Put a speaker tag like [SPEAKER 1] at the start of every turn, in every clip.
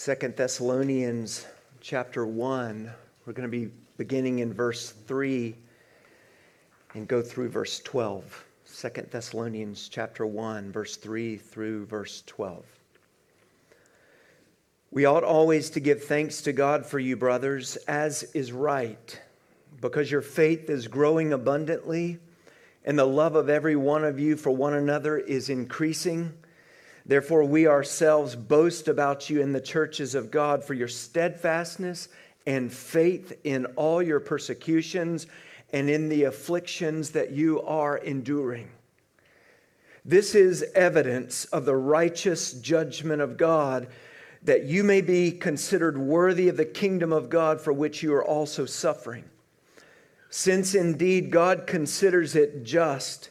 [SPEAKER 1] Second Thessalonians chapter 1. We're going to be beginning in verse 3 and go through verse 12. Second Thessalonians chapter 1 verse 3 through verse 12. We ought always to give thanks to God for you brothers as is right because your faith is growing abundantly and the love of every one of you for one another is increasing. Therefore, we ourselves boast about you in the churches of God for your steadfastness and faith in all your persecutions and in the afflictions that you are enduring. This is evidence of the righteous judgment of God, that you may be considered worthy of the kingdom of God for which you are also suffering. Since indeed God considers it just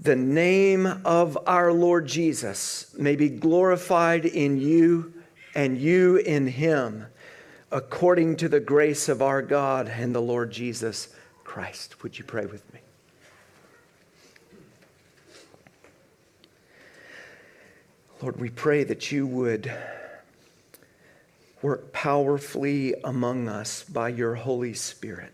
[SPEAKER 1] the name of our Lord Jesus may be glorified in you and you in him according to the grace of our God and the Lord Jesus Christ. Would you pray with me? Lord, we pray that you would work powerfully among us by your Holy Spirit.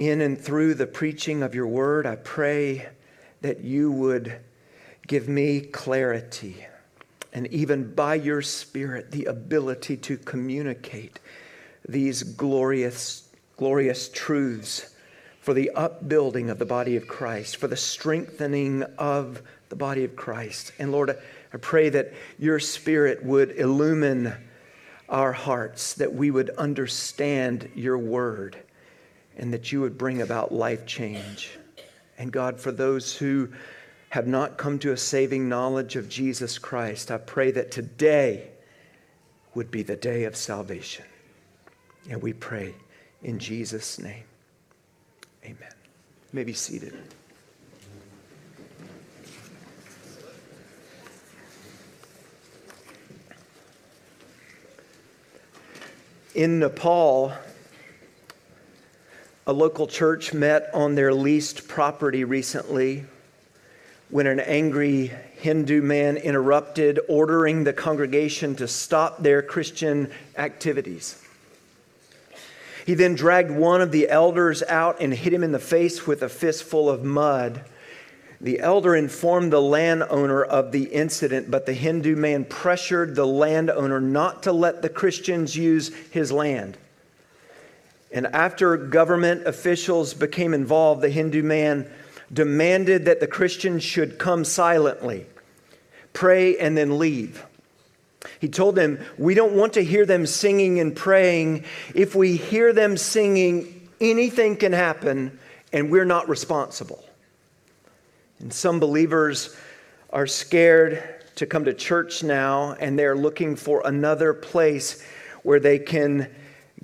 [SPEAKER 1] In and through the preaching of your word, I pray that you would give me clarity and even by your Spirit, the ability to communicate these glorious, glorious truths for the upbuilding of the body of Christ, for the strengthening of the body of Christ. And Lord, I pray that your Spirit would illumine our hearts, that we would understand your word, and that you would bring about life change. And God, for those who have not come to a saving knowledge of Jesus Christ, I pray that today would be the day of salvation. And we pray in Jesus' name. Amen. You may be seated. In Nepal, a local church met on their leased property recently when an angry Hindu man interrupted, ordering the congregation to stop their Christian activities. He then dragged one of the elders out and hit him in the face with a fistful of mud. The elder informed the landowner of the incident, but the Hindu man pressured the landowner not to let the Christians use his land. And after government officials became involved, the Hindu man demanded that the Christians should come silently, pray, and then leave. He told them, We don't want to hear them singing and praying. If we hear them singing, anything can happen, and we're not responsible. And some believers are scared to come to church now, and they're looking for another place where they can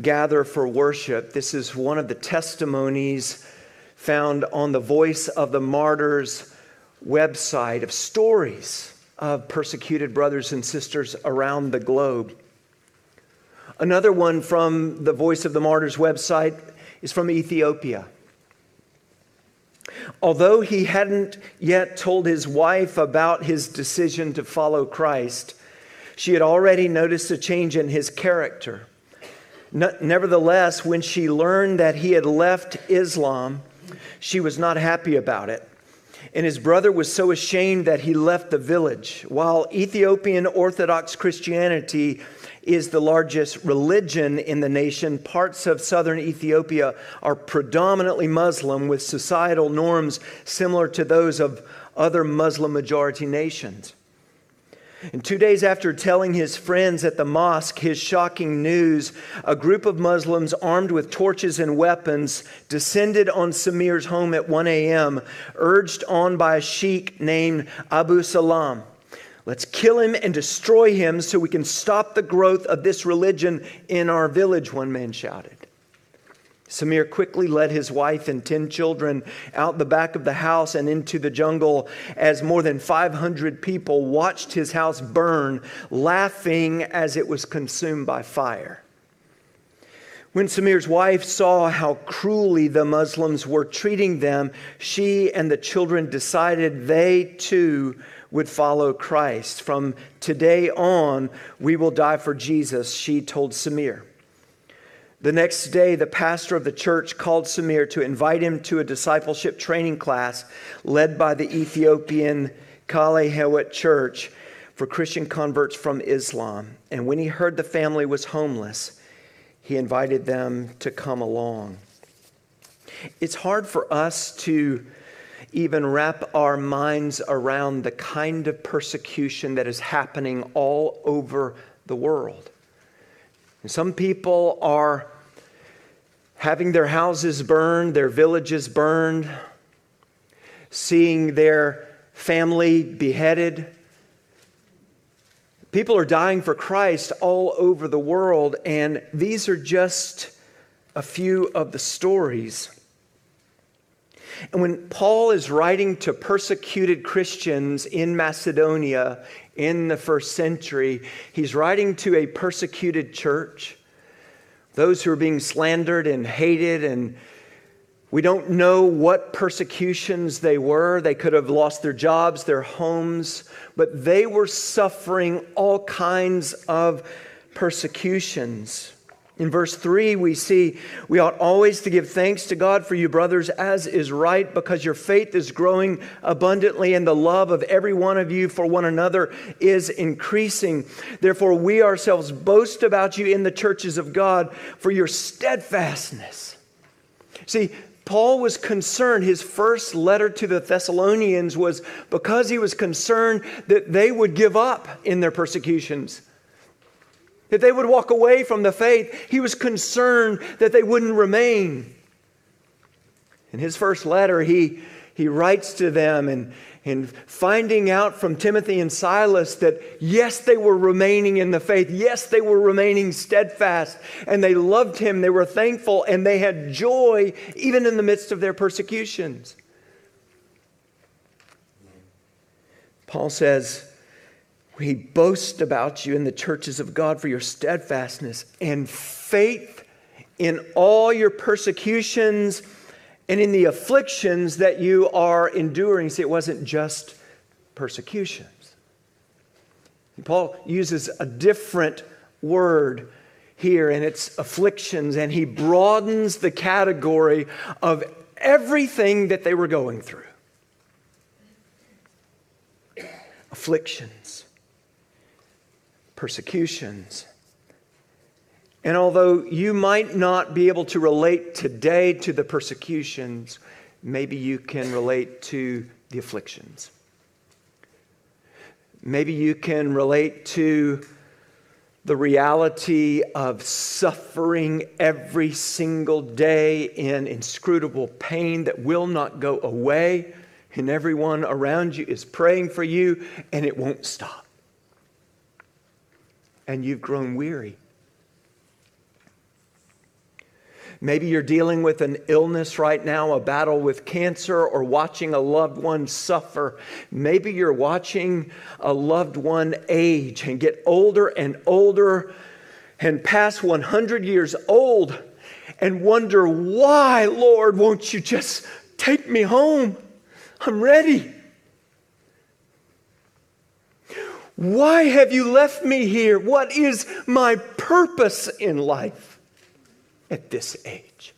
[SPEAKER 1] gather for worship. This is one of the testimonies found on the Voice of the Martyrs website of stories of persecuted brothers and sisters around the globe. Another one from the Voice of the Martyrs website is from Ethiopia. Although he hadn't yet told his wife about his decision to follow Christ, she had already noticed a change in his character. Nevertheless, when she learned that he had left Islam, she was not happy about it. And his brother was so ashamed that he left the village. While Ethiopian Orthodox Christianity is the largest religion in the nation, parts of southern Ethiopia are predominantly Muslim with societal norms similar to those of other Muslim majority nations. And two days after telling his friends at the mosque his shocking news, a group of Muslims armed with torches and weapons descended on Samir's home at 1 a.m., urged on by a sheikh named Abu Salam. Let's kill him and destroy him so we can stop the growth of this religion in our village, one man shouted. Samir quickly led his wife and 10 children out the back of the house and into the jungle as more than 500 people watched his house burn, laughing as it was consumed by fire. When Samir's wife saw how cruelly the Muslims were treating them, she and the children decided they too would follow Christ. From today on, we will die for Jesus, she told Samir. The next day, the pastor of the church called Samir to invite him to a discipleship training class led by the Ethiopian Kale Heywet Church for Christian converts from Islam. And when he heard the family was homeless, he invited them to come along. It's hard for us to even wrap our minds around the kind of persecution that is happening all over the world. And some people are having their houses burned, their villages burned, seeing their family beheaded. People are dying for Christ all over the world, and these are just a few of the stories. And when Paul is writing to persecuted Christians in Macedonia in the first century. He's writing to a persecuted church, those who are being slandered and hated, and we don't know what persecutions they were. They could have lost their jobs, their homes, but they were suffering all kinds of persecutions. In verse 3, we see we ought always to give thanks to God for you, brothers, as is right, because your faith is growing abundantly and the love of every one of you for one another is increasing. Therefore, we ourselves boast about you in the churches of God for your steadfastness. See, Paul was concerned, his first letter to the Thessalonians was because he was concerned that they would give up in their persecutions that they would walk away from the faith. He was concerned that they wouldn't remain. In his first letter, he, he writes to them and, and finding out from Timothy and Silas that yes, they were remaining in the faith. Yes, they were remaining steadfast and they loved him. They were thankful and they had joy even in the midst of their persecutions. Paul says, we boast about you in the churches of God for your steadfastness and faith in all your persecutions and in the afflictions that you are enduring. See, it wasn't just persecutions. Paul uses a different word here, and it's afflictions, and he broadens the category of everything that they were going through. Afflictions persecutions. And although you might not be able to relate today to the persecutions, maybe you can relate to the afflictions. Maybe you can relate to the reality of suffering every single day in inscrutable pain that will not go away, and everyone around you is praying for you, and it won't stop and you've grown weary. Maybe you're dealing with an illness right now, a battle with cancer, or watching a loved one suffer. Maybe you're watching a loved one age and get older and older and past 100 years old and wonder, why, Lord, won't you just take me home? I'm ready. Why have you left me here? What is my purpose in life at this age?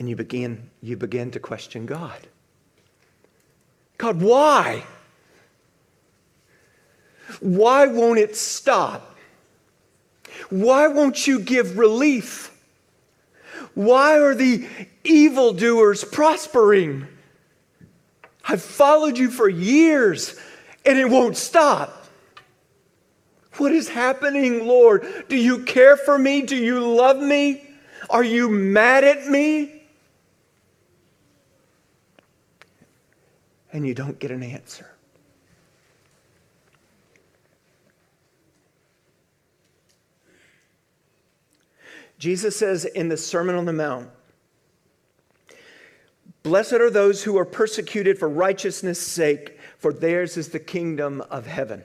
[SPEAKER 1] and you begin, you begin to question God. God, why? Why won't it stop? Why won't you give relief? Why are the evildoers prospering? I've followed you for years and it won't stop. What is happening, Lord? Do you care for me? Do you love me? Are you mad at me? And you don't get an answer. Jesus says in the Sermon on the Mount, Blessed are those who are persecuted for righteousness' sake, for theirs is the kingdom of heaven.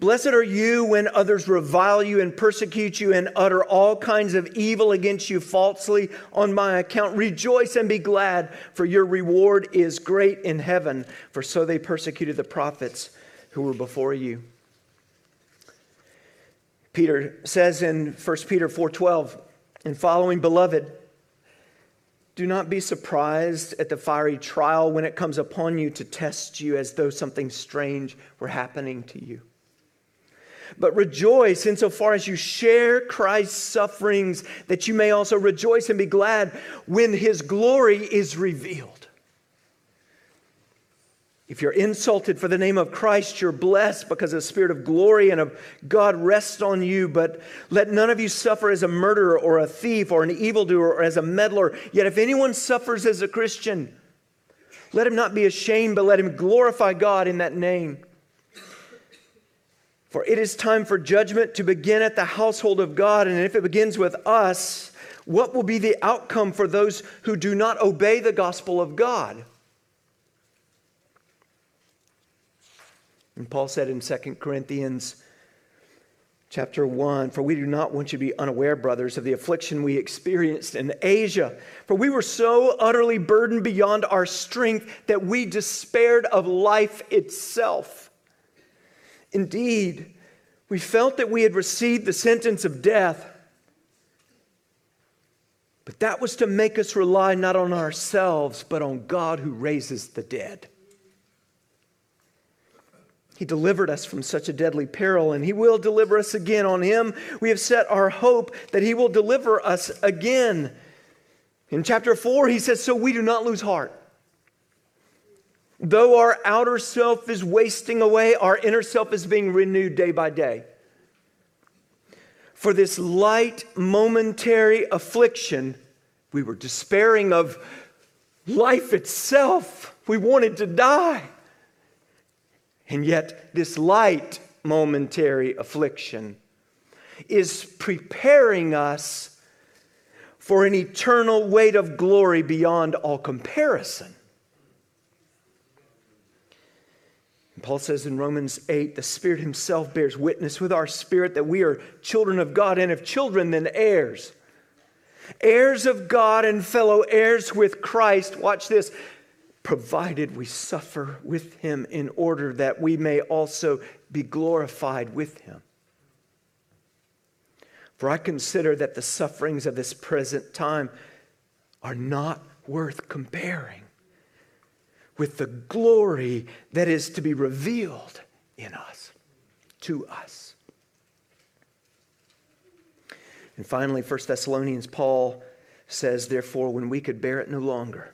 [SPEAKER 1] Blessed are you when others revile you and persecute you and utter all kinds of evil against you falsely on my account. Rejoice and be glad, for your reward is great in heaven, for so they persecuted the prophets who were before you. Peter says in 1 Peter 4:12, "In following beloved, do not be surprised at the fiery trial when it comes upon you to test you as though something strange were happening to you. But rejoice insofar as you share Christ's sufferings, that you may also rejoice and be glad when his glory is revealed. If you're insulted for the name of Christ, you're blessed because the spirit of glory and of God rests on you. But let none of you suffer as a murderer or a thief or an evildoer or as a meddler. Yet if anyone suffers as a Christian, let him not be ashamed, but let him glorify God in that name. For it is time for judgment to begin at the household of God. And if it begins with us, what will be the outcome for those who do not obey the gospel of God? And Paul said in 2 Corinthians chapter 1 For we do not want you to be unaware, brothers, of the affliction we experienced in Asia. For we were so utterly burdened beyond our strength that we despaired of life itself. Indeed, we felt that we had received the sentence of death. But that was to make us rely not on ourselves, but on God who raises the dead. He delivered us from such a deadly peril, and He will deliver us again. On Him, we have set our hope that He will deliver us again. In chapter 4, He says, So we do not lose heart. Though our outer self is wasting away, our inner self is being renewed day by day. For this light, momentary affliction, we were despairing of life itself. We wanted to die. And yet, this light momentary affliction is preparing us for an eternal weight of glory beyond all comparison. Paul says in Romans 8, the Spirit Himself bears witness with our spirit that we are children of God, and if children, then heirs. Heirs of God and fellow heirs with Christ. Watch this provided we suffer with him in order that we may also be glorified with him. For I consider that the sufferings of this present time are not worth comparing with the glory that is to be revealed in us, to us. And finally, 1 Thessalonians, Paul says, Therefore, when we could bear it no longer,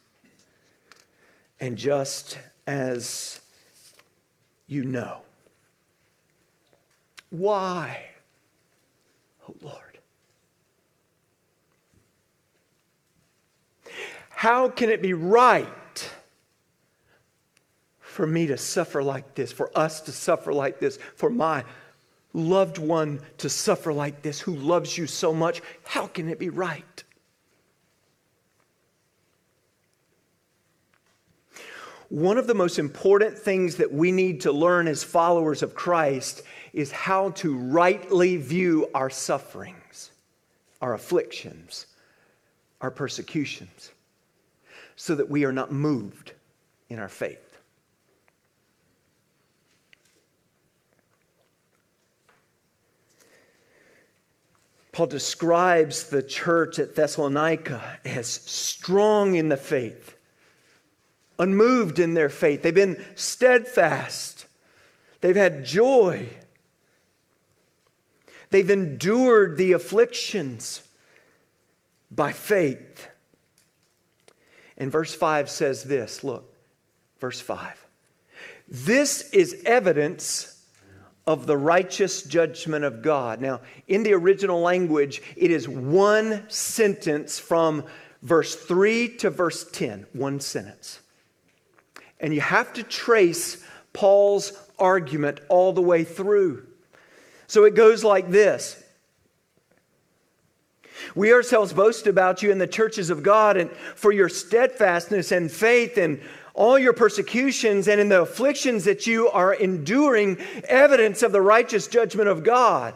[SPEAKER 1] and just as you know. Why? Oh Lord. How can it be right for me to suffer like this, for us to suffer like this, for my loved one to suffer like this who loves you so much? How can it be right? One of the most important things that we need to learn as followers of Christ is how to rightly view our sufferings, our afflictions, our persecutions, so that we are not moved in our faith. Paul describes the church at Thessalonica as strong in the faith, unmoved in their faith. They've been steadfast, they've had joy, they've endured the afflictions by faith. And verse 5 says this look, verse 5. This is evidence of the righteous judgment of God. Now, in the original language, it is one sentence from verse 3 to verse 10, one sentence. And you have to trace Paul's argument all the way through. So it goes like this We ourselves boast about you in the churches of God and for your steadfastness and faith and all your persecutions and in the afflictions that you are enduring, evidence of the righteous judgment of God.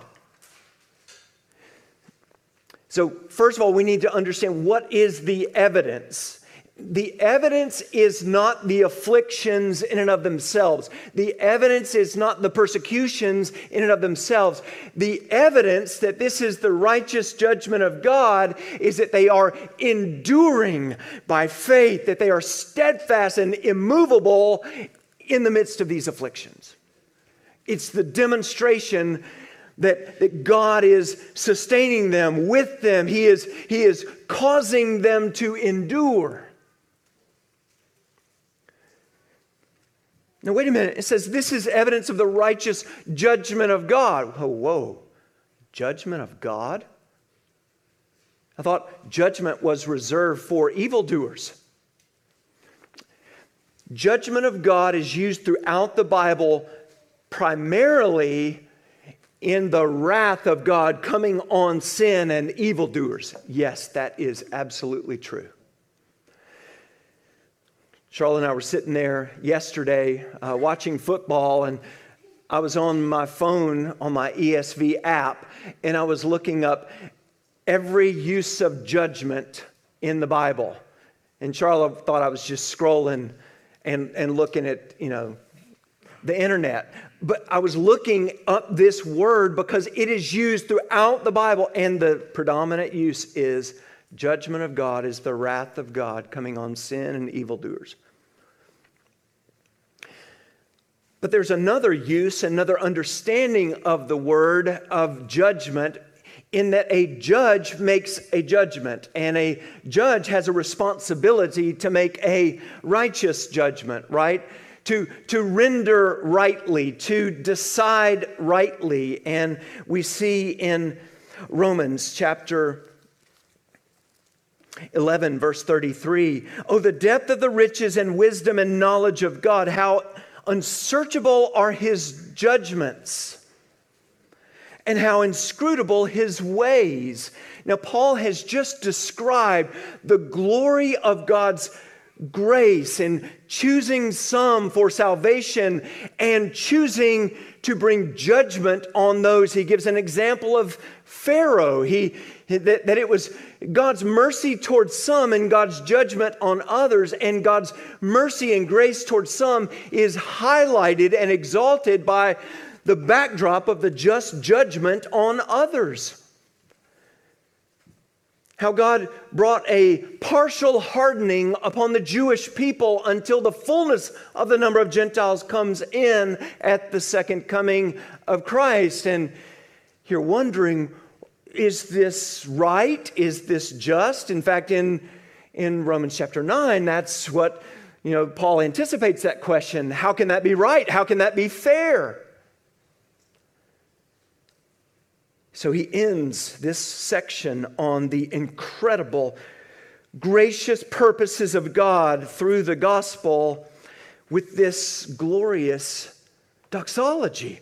[SPEAKER 1] So, first of all, we need to understand what is the evidence the evidence is not the afflictions in and of themselves. The evidence is not the persecutions in and of themselves. The evidence that this is the righteous judgment of God is that they are enduring by faith, that they are steadfast and immovable in the midst of these afflictions. It's the demonstration that, that God is sustaining them with them, He is, he is causing them to endure. Now, wait a minute. It says this is evidence of the righteous judgment of God. Whoa, whoa. Judgment of God? I thought judgment was reserved for evildoers. Judgment of God is used throughout the Bible primarily in the wrath of God coming on sin and evildoers. Yes, that is absolutely true. Charlotte and I were sitting there yesterday uh, watching football, and I was on my phone on my ESV app, and I was looking up every use of judgment in the Bible. And Charlotte thought I was just scrolling and, and looking at, you know, the internet. But I was looking up this word because it is used throughout the Bible, and the predominant use is judgment of God is the wrath of God coming on sin and evildoers. But there's another use, another understanding of the word of judgment in that a judge makes a judgment, and a judge has a responsibility to make a righteous judgment, right? To, to render rightly, to decide rightly. And we see in Romans chapter 11, verse 33 Oh, the depth of the riches and wisdom and knowledge of God, how unsearchable are his judgments and how inscrutable his ways. Now, Paul has just described the glory of God's grace in choosing some for salvation and choosing to bring judgment on those. He gives an example of Pharaoh. He, that, that it was God's mercy towards some and God's judgment on others, and God's mercy and grace towards some is highlighted and exalted by the backdrop of the just judgment on others. How God brought a partial hardening upon the Jewish people until the fullness of the number of Gentiles comes in at the second coming of Christ. And you're wondering, is this right? Is this just? In fact, in, in Romans chapter 9, that's what, you know, Paul anticipates that question. How can that be right? How can that be fair? So he ends this section on the incredible, gracious purposes of God through the gospel with this glorious doxology.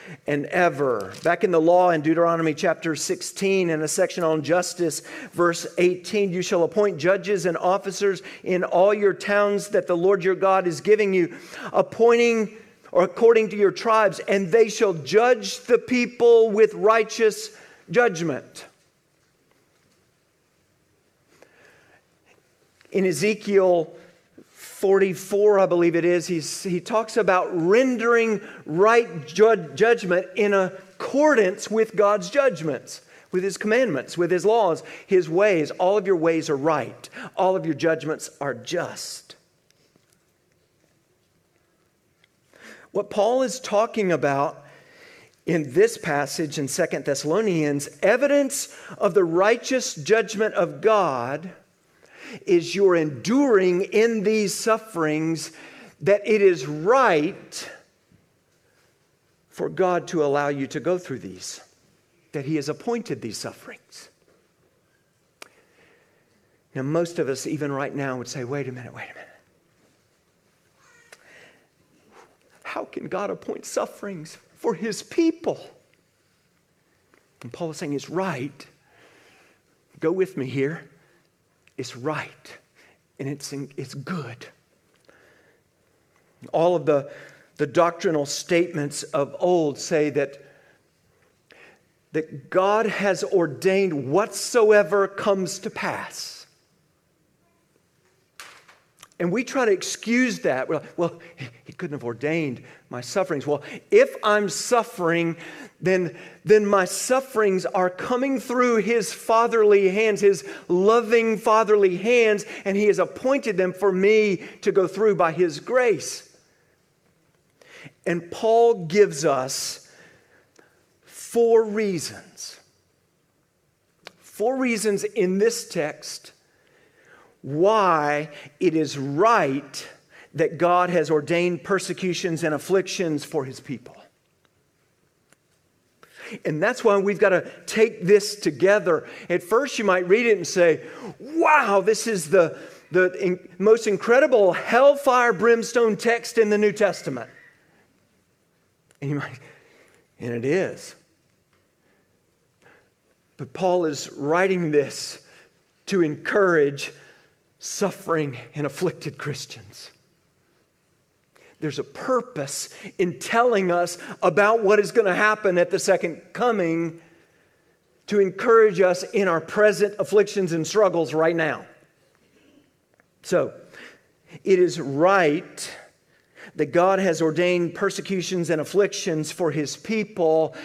[SPEAKER 1] and ever. Back in the law in Deuteronomy chapter 16, in a section on justice, verse 18, you shall appoint judges and officers in all your towns that the Lord your God is giving you, appointing or according to your tribes, and they shall judge the people with righteous judgment. In Ezekiel 44, I believe it is, he's, he talks about rendering right ju- judgment in accordance with God's judgments, with his commandments, with his laws, his ways. All of your ways are right, all of your judgments are just. What Paul is talking about in this passage in Second Thessalonians, evidence of the righteous judgment of God is your enduring in these sufferings that it is right for God to allow you to go through these, that He has appointed these sufferings. Now, most of us, even right now, would say, wait a minute, wait a minute. How can God appoint sufferings for his people? And Paul is saying it's right. Go with me here. It's right and it's, it's good. All of the, the doctrinal statements of old say that, that God has ordained whatsoever comes to pass. And we try to excuse that. Well, well, he couldn't have ordained my sufferings. Well, if I'm suffering, then, then my sufferings are coming through his fatherly hands, his loving fatherly hands, and he has appointed them for me to go through by his grace. And Paul gives us four reasons. Four reasons in this text why it is right that God has ordained persecutions and afflictions for his people. And that's why we've got to take this together. At first, you might read it and say, wow, this is the, the in, most incredible hellfire brimstone text in the New Testament. And you might, and it is. But Paul is writing this to encourage suffering and afflicted Christians. There's a purpose in telling us about what is going to happen at the second coming to encourage us in our present afflictions and struggles right now. So, it is right that God has ordained persecutions and afflictions for his people.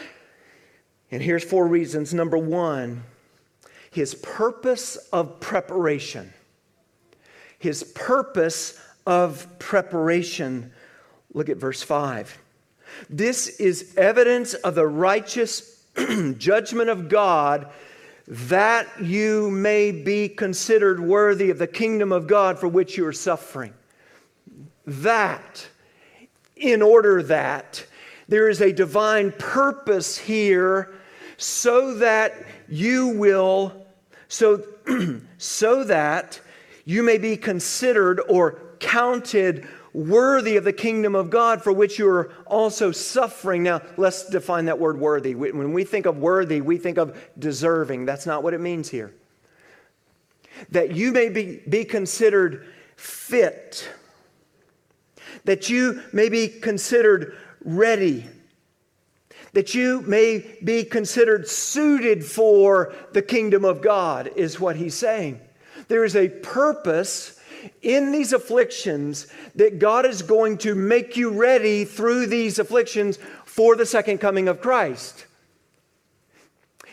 [SPEAKER 1] And here's four reasons. Number one, his purpose of preparation his purpose of preparation. Look at verse 5. This is evidence of the righteous judgment of God that you may be considered worthy of the kingdom of God for which you are suffering. That, in order that, there is a divine purpose here so that you will, so, so that you may be considered or counted worthy of the kingdom of God for which you are also suffering. Now, let's define that word worthy. When we think of worthy, we think of deserving. That's not what it means here. That you may be, be considered fit, that you may be considered ready, that you may be considered suited for the kingdom of God, is what he's saying. There is a purpose in these afflictions that God is going to make you ready through these afflictions for the second coming of Christ.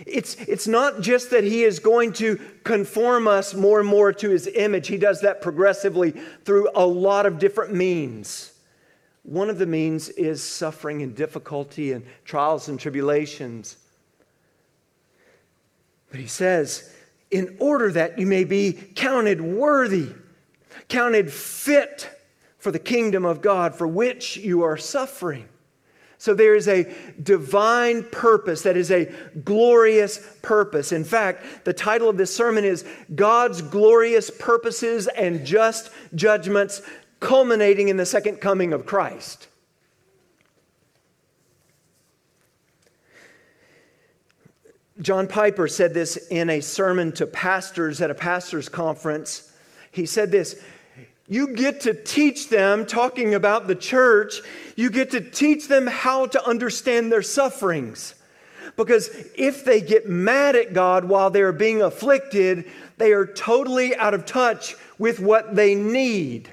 [SPEAKER 1] It's, it's not just that He is going to conform us more and more to His image. He does that progressively through a lot of different means. One of the means is suffering and difficulty and trials and tribulations. But He says, in order that you may be counted worthy, counted fit for the kingdom of God for which you are suffering. So there is a divine purpose that is a glorious purpose. In fact, the title of this sermon is God's Glorious Purposes and Just Judgments Culminating in the Second Coming of Christ. John Piper said this in a sermon to pastors at a pastor's conference. He said this You get to teach them, talking about the church, you get to teach them how to understand their sufferings. Because if they get mad at God while they're being afflicted, they are totally out of touch with what they need.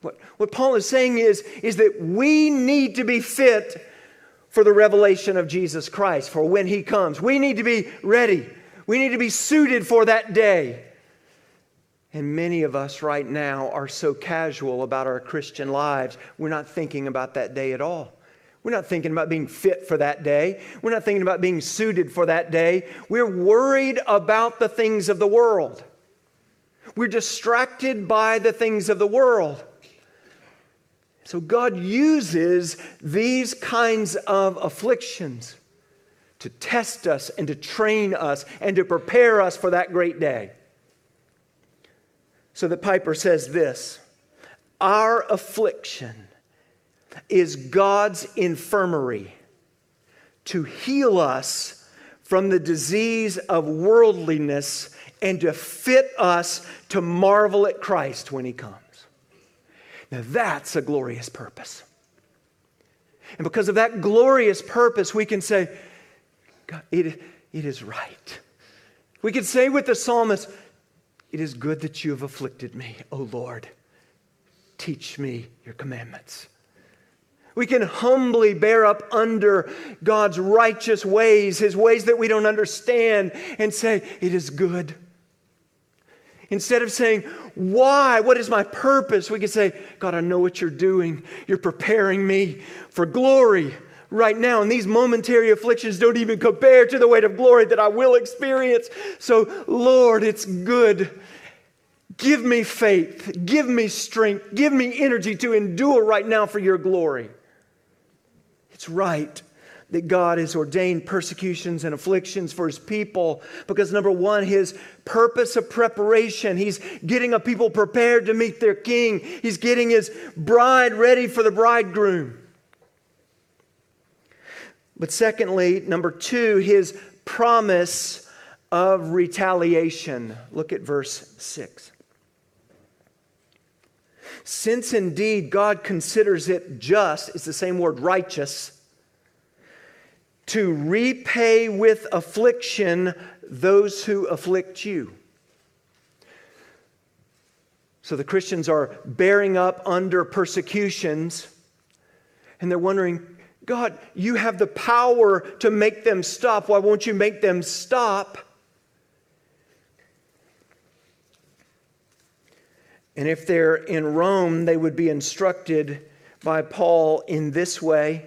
[SPEAKER 1] What, what Paul is saying is, is that we need to be fit for the revelation of Jesus Christ, for when He comes. We need to be ready. We need to be suited for that day. And many of us right now are so casual about our Christian lives, we're not thinking about that day at all. We're not thinking about being fit for that day. We're not thinking about being suited for that day. We're worried about the things of the world. We're distracted by the things of the world. So God uses these kinds of afflictions to test us and to train us and to prepare us for that great day. So that Piper says this Our affliction is God's infirmary to heal us from the disease of worldliness and to fit us to marvel at Christ when he comes. Now that's a glorious purpose. And because of that glorious purpose, we can say, God, it, it is right. We can say with the psalmist, It is good that you have afflicted me, O Lord. Teach me your commandments. We can humbly bear up under God's righteous ways, his ways that we don't understand, and say, It is good. Instead of saying, Why? What is my purpose? We can say, God, I know what you're doing. You're preparing me for glory right now. And these momentary afflictions don't even compare to the weight of glory that I will experience. So, Lord, it's good. Give me faith. Give me strength. Give me energy to endure right now for your glory. It's right that God has ordained persecutions and afflictions for his people because, number one, his purpose of preparation, he's getting a people prepared to meet their king, he's getting his bride ready for the bridegroom. But secondly, number two, his promise of retaliation. Look at verse 6. Since indeed God considers it just, it's the same word righteous to repay with affliction those who afflict you. So the Christians are bearing up under persecutions, and they're wondering, God, you have the power to make them stop. Why won't you make them stop? And if they're in Rome, they would be instructed by Paul in this way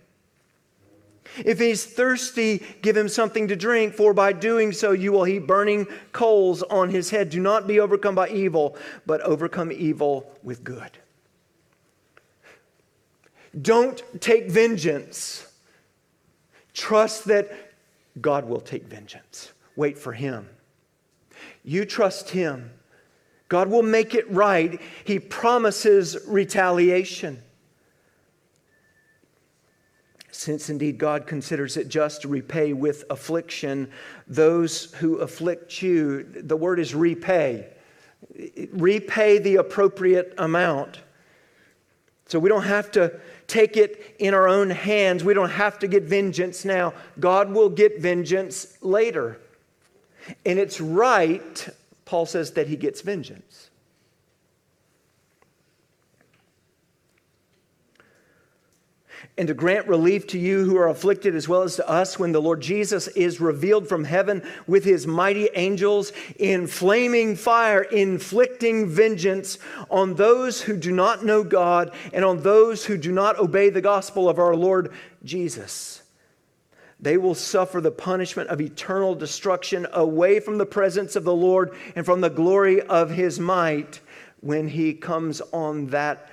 [SPEAKER 1] If he's thirsty, give him something to drink, for by doing so you will heap burning coals on his head. Do not be overcome by evil, but overcome evil with good. Don't take vengeance. Trust that God will take vengeance. Wait for him. You trust him. God will make it right. He promises retaliation since indeed God considers it just to repay with affliction those who afflict you. The word is repay. Repay the appropriate amount. So we don't have to take it in our own hands. We don't have to get vengeance now. God will get vengeance later. And it's right, Paul says, that he gets vengeance. And to grant relief to you who are afflicted as well as to us when the Lord Jesus is revealed from heaven with his mighty angels in flaming fire, inflicting vengeance on those who do not know God and on those who do not obey the gospel of our Lord Jesus. They will suffer the punishment of eternal destruction away from the presence of the Lord and from the glory of his might when he comes on that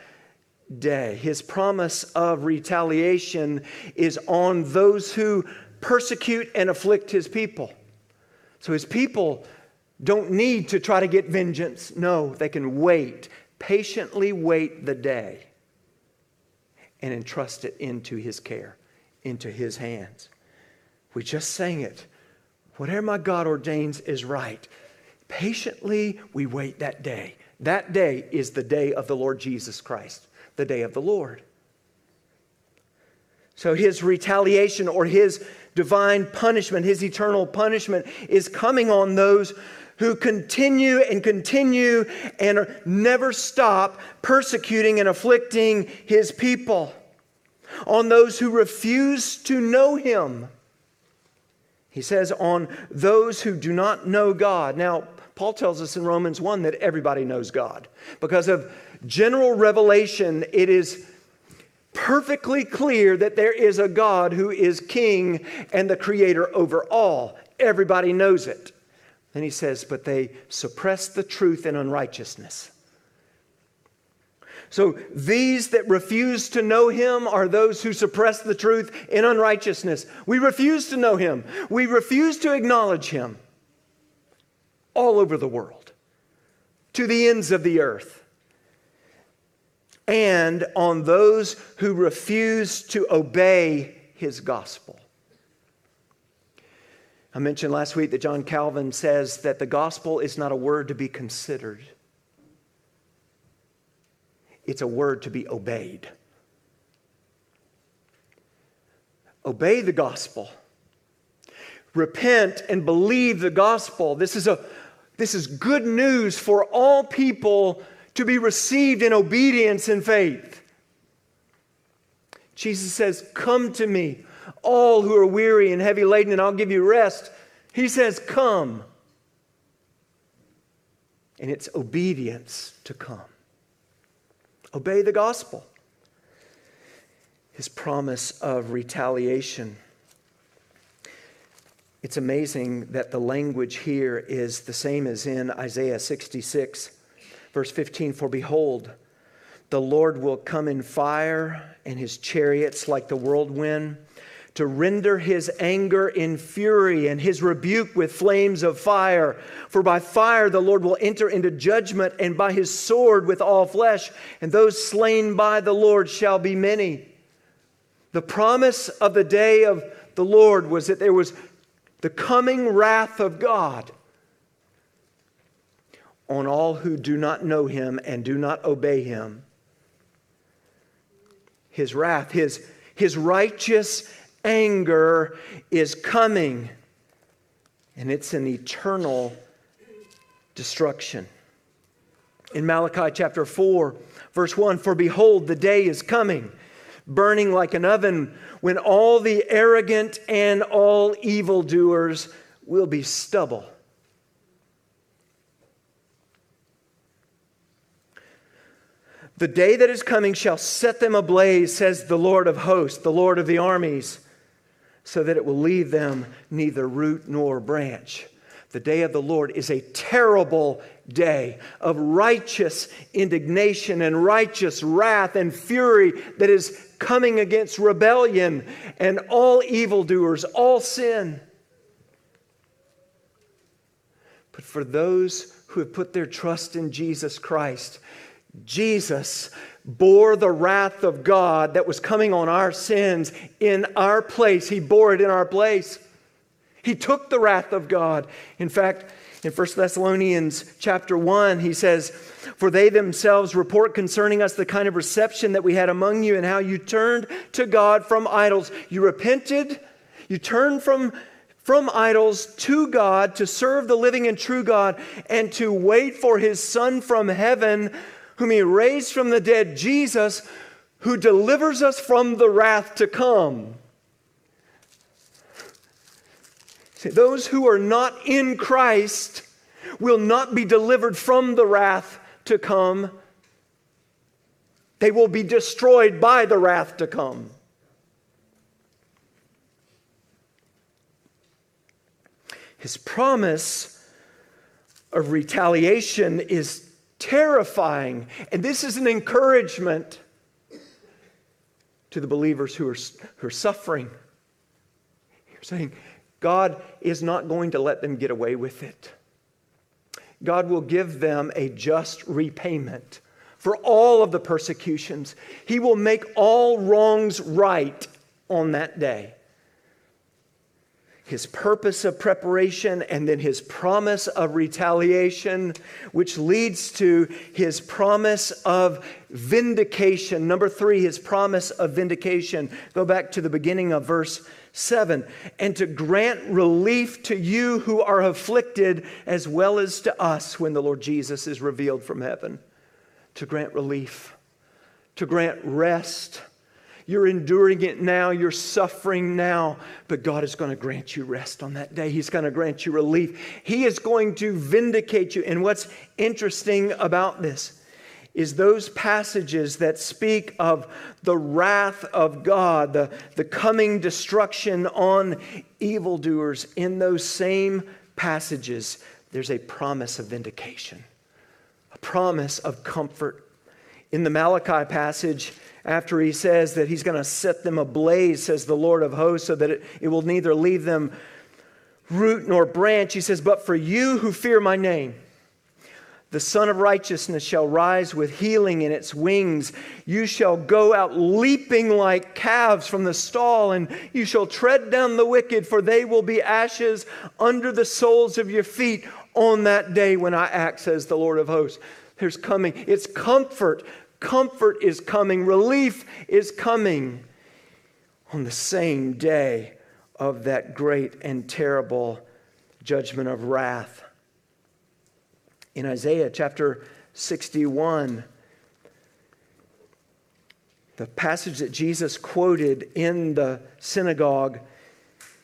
[SPEAKER 1] day. His promise of retaliation is on those who persecute and afflict his people. So his people don't need to try to get vengeance. No, they can wait, patiently wait the day and entrust it into his care, into his hands. We just sang it. Whatever my God ordains is right. Patiently, we wait that day. That day is the day of the Lord Jesus Christ the day of the Lord. So his retaliation or his divine punishment, his eternal punishment, is coming on those who continue and continue and never stop persecuting and afflicting his people, on those who refuse to know him. He says, on those who do not know God. Now, Paul tells us in Romans 1 that everybody knows God because of general revelation, it is perfectly clear that there is a God who is king and the creator over all. Everybody knows it. Then he says, but they suppress the truth in unrighteousness. So these that refuse to know him are those who suppress the truth in unrighteousness. We refuse to know him, we refuse to acknowledge him all over the world, to the ends of the earth and on those who refuse to obey his gospel. I mentioned last week that John Calvin says that the gospel is not a word to be considered, it's a word to be obeyed. Obey the gospel. Repent and believe the gospel. This is, a, this is good news for all people to be received in obedience and faith. Jesus says, Come to me, all who are weary and heavy laden, and I'll give you rest. He says, Come. And it's obedience to come. Obey the gospel. His promise of retaliation. It's amazing that the language here is the same as in Isaiah 66. Verse 15 For behold, the Lord will come in fire, and his chariots like the whirlwind, to render his anger in fury and his rebuke with flames of fire. For by fire the Lord will enter into judgment, and by his sword with all flesh, and those slain by the Lord shall be many. The promise of the day of the Lord was that there was the coming wrath of God on all who do not know him and do not obey him. His wrath, his, his righteous anger is coming, and it's an eternal destruction. In Malachi chapter 4, verse 1 For behold, the day is coming, burning like an oven, when all the arrogant and all evildoers will be stubble. The day that is coming shall set them ablaze, says the Lord of hosts, the Lord of the armies, so that it will leave them neither root nor branch. The day of the Lord is a terrible day of righteous indignation and righteous wrath and fury that is coming against rebellion and all evildoers, all sin. But for those who have put their trust in Jesus Christ, Jesus bore the wrath of God that was coming on our sins in our place. He bore it in our place. He took the wrath of God. In fact, in 1 Thessalonians chapter 1, he says, For they themselves report concerning us the kind of reception that we had among you and how you turned to God from idols. You repented, you turned from, from idols to God to serve the living and true God and to wait for his Son from heaven whom he raised from the dead, Jesus, who delivers us from the wrath to come. See, those who are not in Christ will not be delivered from the wrath to come. They will be destroyed by the wrath to come. His promise of retaliation is terrifying. And this is an encouragement to the believers who are, who are suffering. You're saying, God is not going to let them get away with it. God will give them a just repayment for all of the persecutions. He will make all wrongs right on that day his purpose of preparation and then his promise of retaliation, which leads to his promise of vindication. Number three, his promise of vindication. Go back to the beginning of verse 7 and to grant relief to you who are afflicted as well as to us when the Lord Jesus is revealed from heaven. To grant relief, to grant rest you're enduring it now. You're suffering now. But God is going to grant you rest on that day. He's going to grant you relief. He is going to vindicate you. And what's interesting about this is those passages that speak of the wrath of God, the, the coming destruction on evildoers. In those same passages, there's a promise of vindication, a promise of comfort. In the Malachi passage, after he says that he's going to set them ablaze, says the Lord of hosts, so that it, it will neither leave them root nor branch. He says, But for you who fear my name, the Sun of Righteousness shall rise with healing in its wings. You shall go out leaping like calves from the stall, and you shall tread down the wicked, for they will be ashes under the soles of your feet on that day when I act, says the Lord of hosts. There's coming. It's comfort Comfort is coming, relief is coming on the same day of that great and terrible judgment of wrath. In Isaiah chapter 61, the passage that Jesus quoted in the synagogue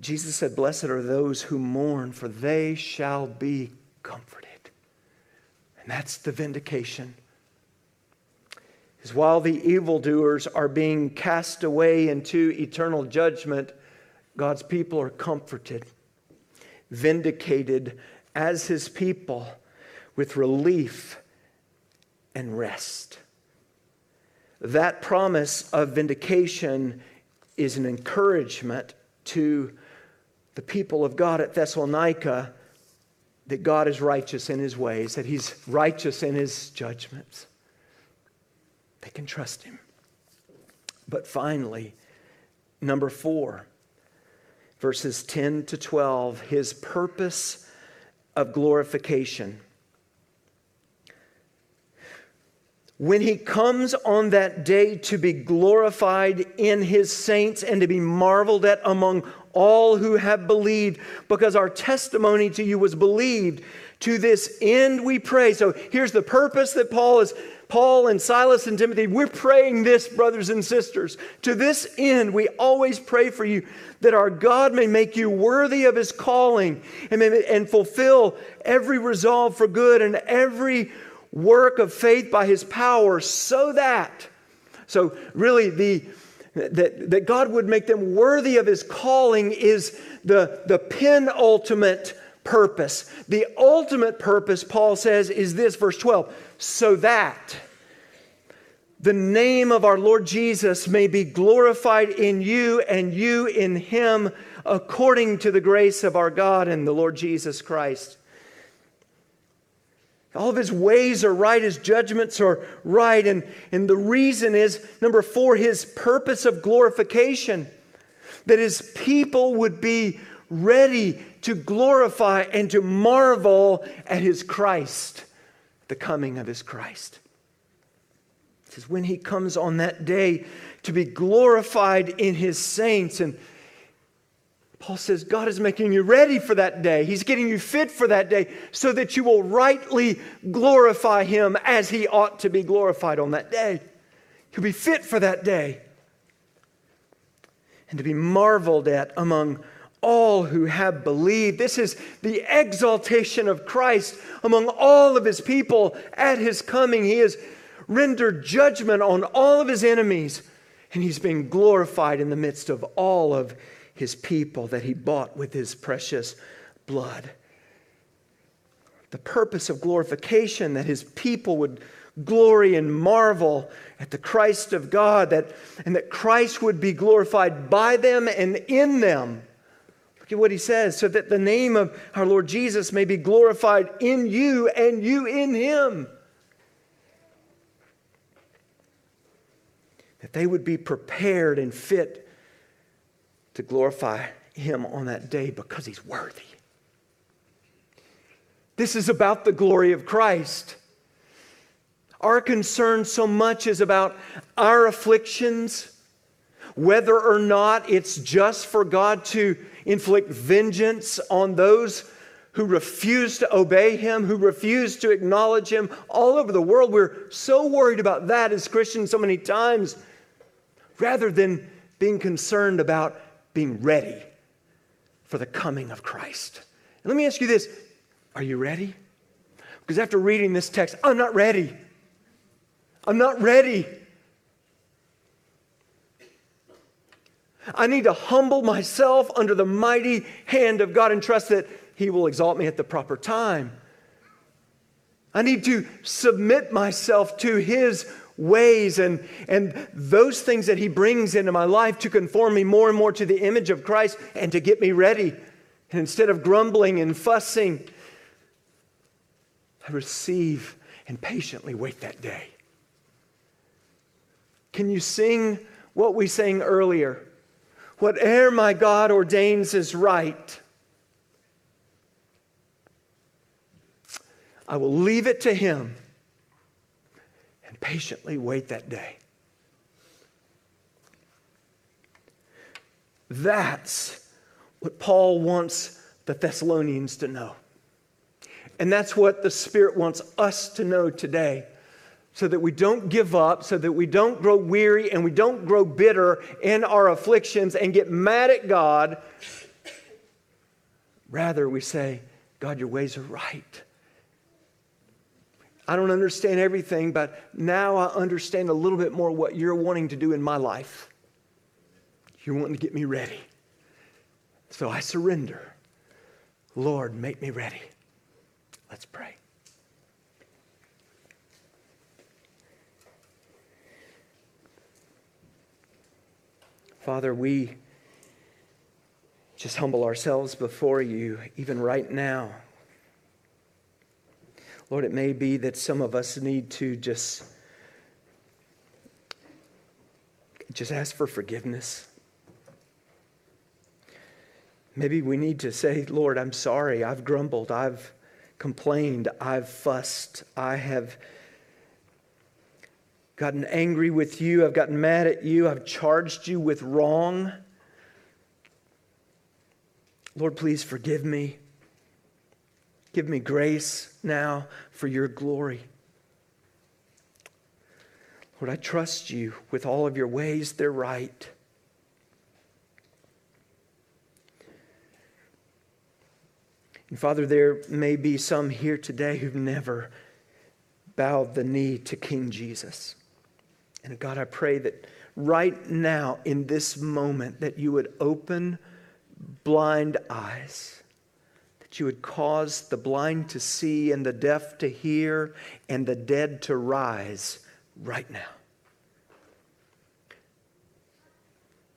[SPEAKER 1] Jesus said, Blessed are those who mourn, for they shall be comforted. And that's the vindication. Is while the evildoers are being cast away into eternal judgment, God's people are comforted, vindicated as his people with relief and rest. That promise of vindication is an encouragement to the people of God at Thessalonica that God is righteous in his ways, that he's righteous in his judgments. They can trust him. But finally, number four, verses 10 to 12, his purpose of glorification. When he comes on that day to be glorified in his saints and to be marveled at among all who have believed, because our testimony to you was believed. To this end we pray. So here's the purpose that Paul is Paul and Silas and Timothy, we're praying this, brothers and sisters. To this end, we always pray for you that our God may make you worthy of his calling and, may, and fulfill every resolve for good and every work of faith by his power, so that. So, really, the that, that God would make them worthy of his calling is the, the penultimate purpose. The ultimate purpose, Paul says, is this, verse 12, so that the name of our Lord Jesus may be glorified in you and you in him according to the grace of our God and the Lord Jesus Christ. All of his ways are right, his judgments are right. And, and the reason is number four, his purpose of glorification. that his people would be ready to glorify and to marvel at his Christ, the coming of his Christ. It says, when he comes on that day to be glorified in his saints. And Paul says, God is making you ready for that day. He's getting you fit for that day so that you will rightly glorify him as he ought to be glorified on that day. You'll be fit for that day and to be marveled at among all who have believed. This is the exaltation of Christ among all of his people at his coming. He has rendered judgment on all of his enemies, and he's been glorified in the midst of all of his people that he bought with his precious blood. The purpose of glorification, that his people would glory and marvel at the Christ of God, that, and that Christ would be glorified by them and in them. Look at what he says so that the name of our Lord Jesus may be glorified in you and you in him. That they would be prepared and fit to glorify him on that day because he's worthy. This is about the glory of Christ. Our concern so much is about our afflictions, whether or not it's just for God to inflict vengeance on those who refuse to obey him, who refuse to acknowledge him all over the world. We're so worried about that as Christians so many times, rather than being concerned about being ready for the coming of Christ. And let me ask you this are you ready? Because after reading this text, I'm not ready. I'm not ready. I need to humble myself under the mighty hand of God and trust that He will exalt me at the proper time. I need to submit myself to His ways and, and those things that He brings into my life to conform me more and more to the image of Christ and to get me ready. And instead of grumbling and fussing, I receive and patiently wait that day. Can you sing what we sang earlier? Whate'er my God ordains is right. I will leave it to Him and patiently wait that day. That's what Paul wants the Thessalonians to know. And that's what the Spirit wants us to know today so that we don't give up, so that we don't grow weary and we don't grow bitter in our afflictions and get mad at God. Rather, we say, God, your ways are right. I don't understand everything, but now I understand a little bit more what you're wanting to do in my life. You're wanting to get me ready. So I surrender. Lord, make me ready. Let's pray. Father, we just humble ourselves before you, even right now. Lord, it may be that some of us need to just, just ask for forgiveness. Maybe we need to say, Lord, I'm sorry. I've grumbled. I've complained. I've fussed. I have gotten angry with you. I've gotten mad at you. I've charged you with wrong. Lord, please forgive me. Give me grace now for your glory. Lord, I trust you with all of your ways, they're right. And Father, there may be some here today who've never bowed the knee to King Jesus. And God, I pray that right now, in this moment, that you would open blind eyes, you would cause the blind to see and the deaf to hear and the dead to rise right now.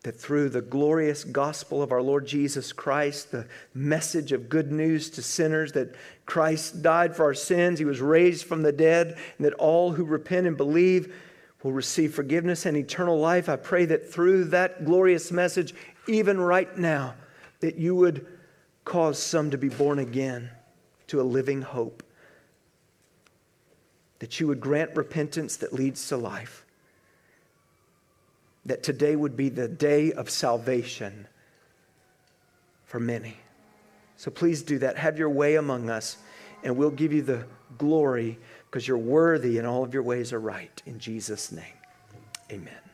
[SPEAKER 1] That through the glorious gospel of our Lord Jesus Christ, the message of good news to sinners, that Christ died for our sins, he was raised from the dead, and that all who repent and believe will receive forgiveness and eternal life. I pray that through that glorious message, even right now, that you would cause some to be born again to a living hope, that you would grant repentance that leads to life, that today would be the day of salvation for many. So please do that. Have your way among us, and we'll give you the glory because you're worthy and all of your ways are right. In Jesus' name, amen.